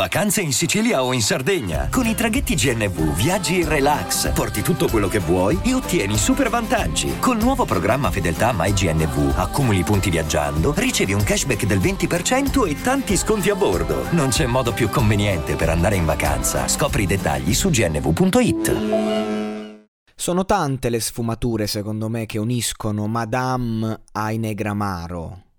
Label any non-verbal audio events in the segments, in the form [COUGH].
Vacanze in Sicilia o in Sardegna. Con i traghetti GNV viaggi in relax, porti tutto quello che vuoi e ottieni super vantaggi. Col nuovo programma Fedeltà MyGNV accumuli punti viaggiando, ricevi un cashback del 20% e tanti sconti a bordo. Non c'è modo più conveniente per andare in vacanza. Scopri i dettagli su gnv.it. Sono tante le sfumature, secondo me, che uniscono Madame ai Negramaro.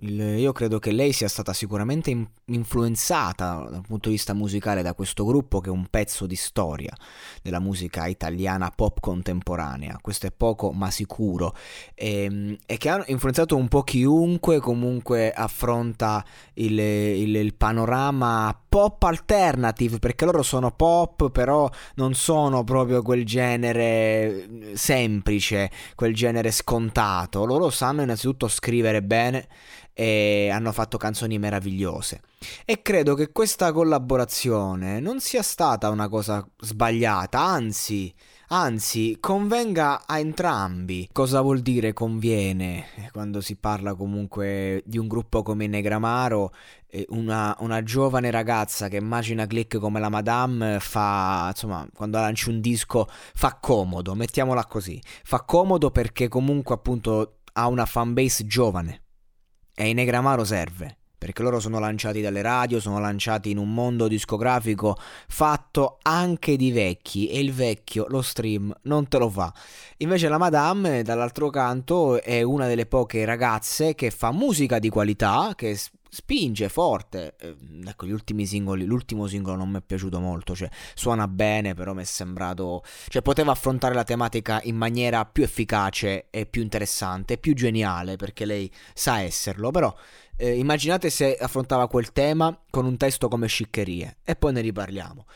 Il, io credo che lei sia stata sicuramente in, influenzata dal punto di vista musicale da questo gruppo che è un pezzo di storia della musica italiana pop contemporanea. Questo è poco ma sicuro. E, ehm, e che ha influenzato un po' chiunque comunque affronta il, il, il panorama pop alternative perché loro sono pop però non sono proprio quel genere semplice, quel genere scontato. Loro sanno innanzitutto scrivere bene e hanno fatto canzoni meravigliose. E credo che questa collaborazione non sia stata una cosa sbagliata, anzi, anzi, convenga a entrambi. Cosa vuol dire conviene quando si parla comunque di un gruppo come Negramaro? Una, una giovane ragazza che immagina click come la Madame fa, insomma, quando lanci un disco fa comodo, mettiamola così. Fa comodo perché comunque appunto ha una fanbase giovane e in Negramaro serve, perché loro sono lanciati dalle radio, sono lanciati in un mondo discografico fatto anche di vecchi e il vecchio, lo stream, non te lo fa. Invece la Madame, dall'altro canto, è una delle poche ragazze che fa musica di qualità, che spinge forte. Eh, ecco, gli ultimi singoli, l'ultimo singolo non mi è piaciuto molto, cioè suona bene, però mi è sembrato, cioè poteva affrontare la tematica in maniera più efficace e più interessante, più geniale, perché lei sa esserlo, però eh, immaginate se affrontava quel tema con un testo come Sciccherie e poi ne riparliamo.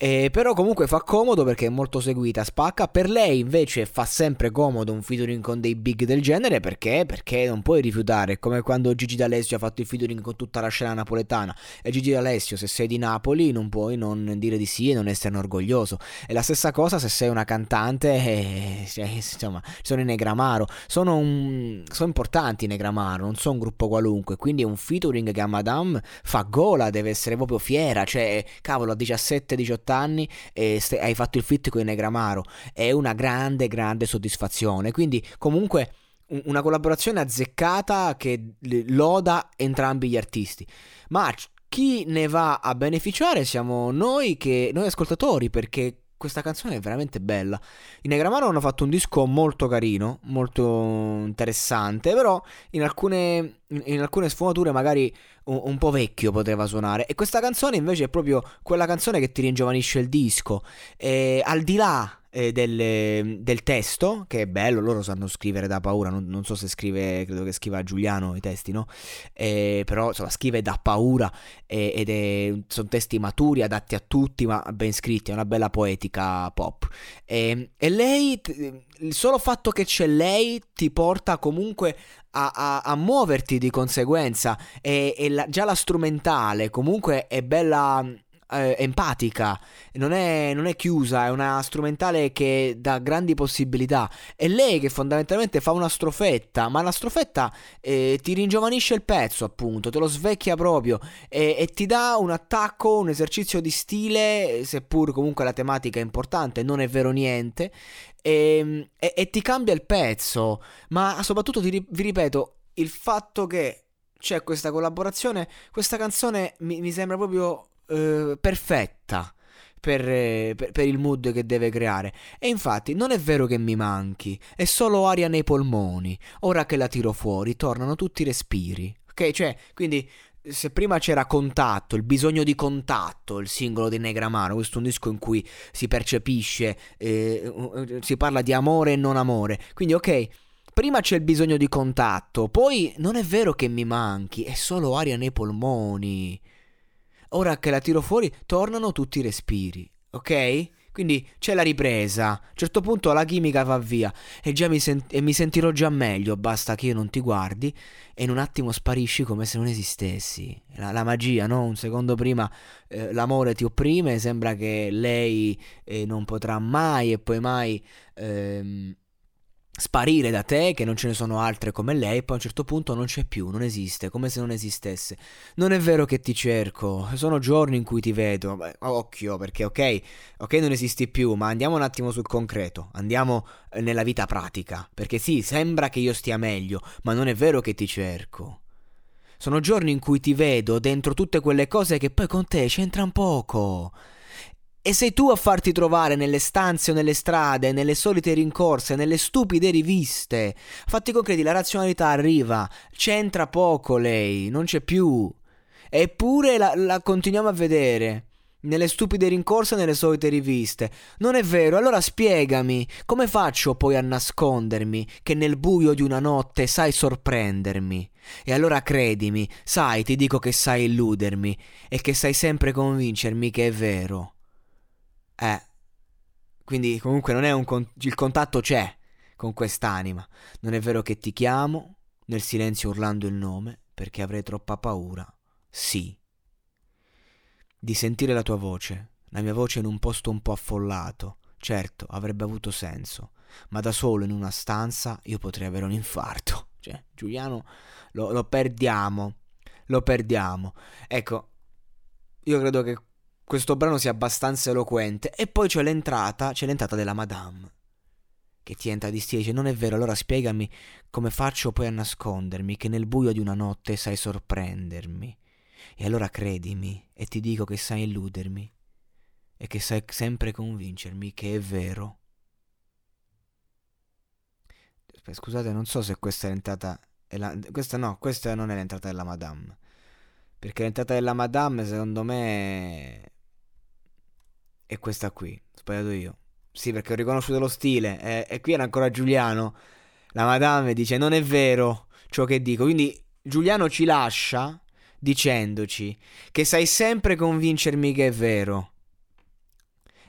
Eh, però comunque fa comodo perché è molto seguita, spacca. Per lei invece fa sempre comodo un featuring con dei big del genere perché? Perché non puoi rifiutare. È come quando Gigi D'Alessio ha fatto il featuring con tutta la scena napoletana. E Gigi D'Alessio, se sei di Napoli, non puoi non dire di sì e non esserne orgoglioso. E la stessa cosa se sei una cantante, eh, cioè, insomma, sono i Negramaro. Sono, un, sono importanti i Negramaro, non sono un gruppo qualunque. Quindi è un featuring che a Madame fa gola, deve essere proprio fiera. Cioè, cavolo, a 17-18 anni e hai fatto il fit con i Negramaro. È una grande, grande soddisfazione. Quindi, comunque, una collaborazione azzeccata che loda entrambi gli artisti. Ma chi ne va a beneficiare siamo noi, che, noi ascoltatori, perché questa canzone è veramente bella. I Negramaro hanno fatto un disco molto carino, molto interessante, però in alcune, in alcune sfumature magari un, un, po' vecchio poteva suonare. E questa canzone invece è proprio quella canzone che ti ringiovanisce il disco. E al di là eh, del, del, testo, che è bello, loro sanno scrivere da paura, non, non, so se scrive, credo che scriva Giuliano i testi, no? Eh, però insomma scrive da paura eh, ed è, sono testi maturi, adatti a tutti, ma ben scritti, è una bella poetica pop. E, e lei, il solo fatto che c'è lei ti porta comunque a, a, a muoverti di conseguenza e, e la, già la strumentale comunque è bella eh, empatica, non è, non è, chiusa, è una strumentale che dà grandi possibilità. È lei che fondamentalmente fa una strofetta, ma la strofetta eh, ti ringiovanisce il pezzo, appunto, te lo svecchia proprio e, e, ti dà un attacco, un esercizio di stile, seppur comunque la tematica è importante, non è vero niente. E, e, e ti cambia il pezzo, ma soprattutto ti, vi ripeto, il fatto che c'è questa collaborazione, questa canzone mi, mi sembra proprio eh, perfetta. Per, per, per, il mood che deve creare. E infatti non è vero che mi manchi, è solo aria nei polmoni. Ora che la tiro fuori, tornano tutti i respiri. Ok, cioè, quindi se prima c'era contatto, il bisogno di contatto, il singolo di Negramaro, questo è un disco in cui si percepisce, eh, si parla di amore e non amore. Quindi, ok. Prima c'è il bisogno di contatto, poi non è vero che mi manchi, è solo aria nei polmoni. Ora che la tiro fuori, tornano tutti i respiri, ok? Quindi c'è la ripresa. A un certo punto la chimica va via e, già mi, sent- e mi sentirò già meglio. Basta che io non ti guardi e in un attimo sparisci come se non esistessi. La, la magia, no? Un secondo prima eh, l'amore ti opprime, sembra che lei eh, non potrà mai e poi mai. Ehm, sparire da te, che non ce ne sono altre come lei, poi a un certo punto non c'è più, non esiste, come se non esistesse. Non è vero che ti cerco, sono giorni in cui ti vedo, Beh, occhio, perché ok, ok non esisti più, ma andiamo un attimo sul concreto, andiamo eh, nella vita pratica, perché sì, sembra che io stia meglio, ma non è vero che ti cerco. Sono giorni in cui ti vedo dentro tutte quelle cose che poi con te c'entran poco. E sei tu a farti trovare nelle stanze o nelle strade, nelle solite rincorse, nelle stupide riviste. Fatti concreti, la razionalità arriva, c'entra poco lei, non c'è più. Eppure la, la continuiamo a vedere. Nelle stupide rincorse nelle solite riviste. Non è vero, allora spiegami, come faccio poi a nascondermi che nel buio di una notte sai sorprendermi? E allora credimi, sai, ti dico che sai illudermi e che sai sempre convincermi che è vero. Eh. Quindi comunque non è un con- il contatto c'è con quest'anima. Non è vero che ti chiamo nel silenzio urlando il nome perché avrei troppa paura. Sì. Di sentire la tua voce, la mia voce in un posto un po' affollato. Certo, avrebbe avuto senso, ma da solo in una stanza io potrei avere un infarto. [LAUGHS] Cioè, Giuliano lo, lo perdiamo. Lo perdiamo. Ecco, io credo che questo brano sia abbastanza eloquente. E poi c'è l'entrata, c'è l'entrata della Madame. Che ti entra di stile, dice, non è vero, allora spiegami come faccio poi a nascondermi, che nel buio di una notte sai sorprendermi. E allora credimi, e ti dico che sai illudermi, e che sai sempre convincermi che è vero. Scusate, non so se questa è l'entrata... È la, questa no, questa non è l'entrata della Madame. Perché l'entrata della Madame, secondo me, è questa qui. Sbagliato io. Sì, perché ho riconosciuto lo stile. E, e qui era ancora Giuliano. La madame dice: Non è vero ciò che dico. Quindi Giuliano ci lascia dicendoci che sai sempre convincermi che è vero.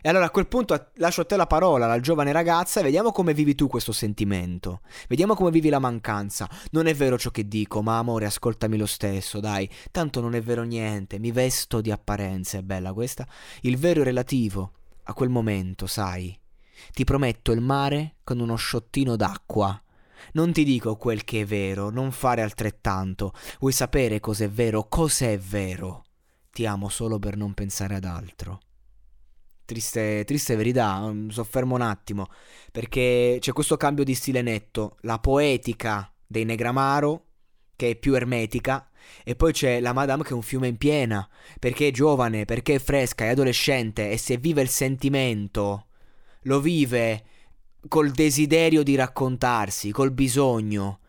E allora a quel punto lascio a te la parola, la giovane ragazza, e vediamo come vivi tu questo sentimento. Vediamo come vivi la mancanza. Non è vero ciò che dico, ma amore, ascoltami lo stesso, dai. Tanto non è vero niente, mi vesto di apparenze, è bella questa. Il vero è relativo a quel momento, sai. Ti prometto il mare con uno sciottino d'acqua. Non ti dico quel che è vero, non fare altrettanto. Vuoi sapere cos'è vero, cos'è vero? Ti amo solo per non pensare ad altro triste, triste verità, mi soffermo un attimo, perché c'è questo cambio di stile netto, la poetica dei Negramaro, che è più ermetica, e poi c'è la Madame che è un fiume in piena, perché è giovane, perché è fresca, è adolescente, e se vive il sentimento, lo vive col desiderio di raccontarsi, col bisogno.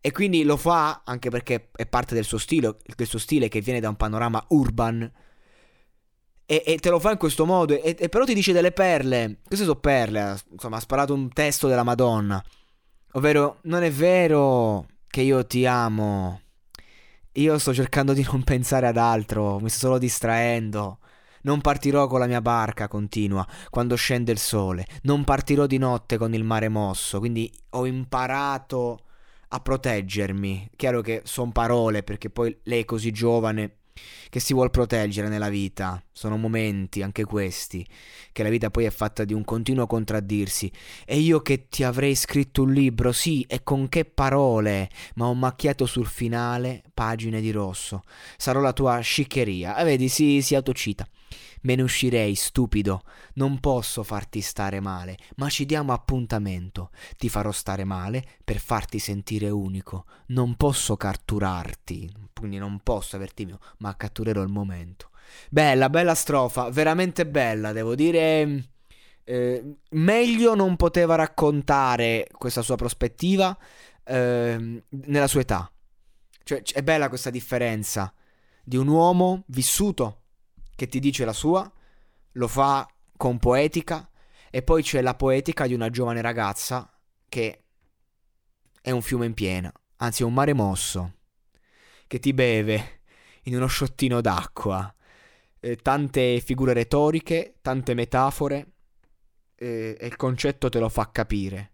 E quindi lo fa anche perché è parte del suo stile, del suo stile che viene da un panorama urban, e, e, te lo fa in questo modo. E, e, però ti dice delle perle. Queste sono perle. Insomma, ha sparato un testo della Madonna. Ovvero, non è vero che io ti amo. Io sto cercando di non pensare ad altro. Mi sto solo distraendo. Non partirò con la mia barca, continua, quando scende il sole. Non partirò di notte con il mare mosso. Quindi ho imparato a proteggermi. Chiaro che sono parole, perché poi lei è così giovane che si vuol proteggere nella vita. Sono momenti, anche questi, che la vita poi è fatta di un continuo contraddirsi. E io che ti avrei scritto un libro, sì, e con che parole, ma ho macchiato sul finale pagine di rosso. Sarò la tua sciccheria. E vedi, si, si autocita. Me ne uscirei, stupido. Non posso farti stare male, ma ci diamo appuntamento. Ti farò stare male per farti sentire unico. Non posso catturarti, quindi non posso averti mio, ma catturerò il momento. Bella, bella strofa, veramente bella, devo dire. Eh, meglio non poteva raccontare questa sua prospettiva eh, nella sua età. Cioè, è bella questa differenza di un uomo vissuto che ti dice la sua, lo fa con poetica e poi c'è la poetica di una giovane ragazza che è un fiume in piena, anzi è un mare mosso, che ti beve in uno sciottino d'acqua. Eh, tante figure retoriche, tante metafore eh, e il concetto te lo fa capire.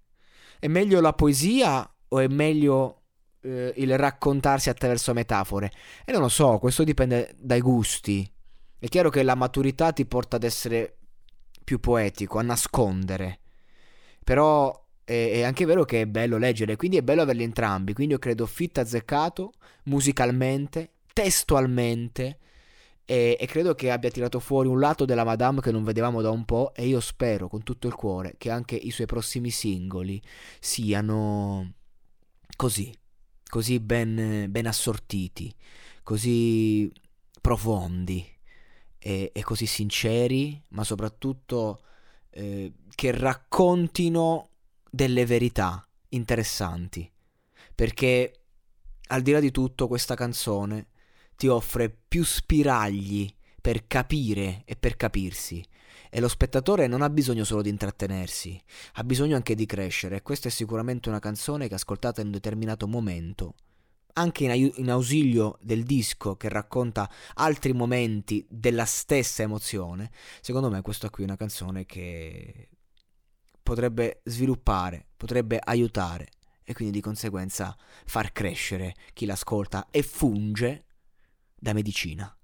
È meglio la poesia o è meglio eh, il raccontarsi attraverso metafore? E non lo so, questo dipende dai gusti. È chiaro che la maturità ti porta ad essere più poetico, a nascondere. Però è, è anche vero che è bello leggere, quindi è bello averli entrambi. Quindi io credo fit azzeccato musicalmente, testualmente. E, e, credo che abbia tirato fuori un lato della Madame che non vedevamo da un po' e io spero con tutto il cuore che anche i suoi prossimi singoli siano così, così ben, ben assortiti, così profondi e, e, così sinceri, ma soprattutto eh, che raccontino delle verità interessanti. Perché al di là di tutto questa canzone ti offre più spiragli per capire e per capirsi. E lo spettatore non ha bisogno solo di intrattenersi, ha bisogno anche di crescere. E questa è sicuramente una canzone che ascoltata in un determinato momento, anche in, ai- in ausilio del disco che racconta altri momenti della stessa emozione, secondo me questa qui è una canzone che potrebbe sviluppare, potrebbe aiutare e quindi di conseguenza far crescere chi l'ascolta e funge da medicina.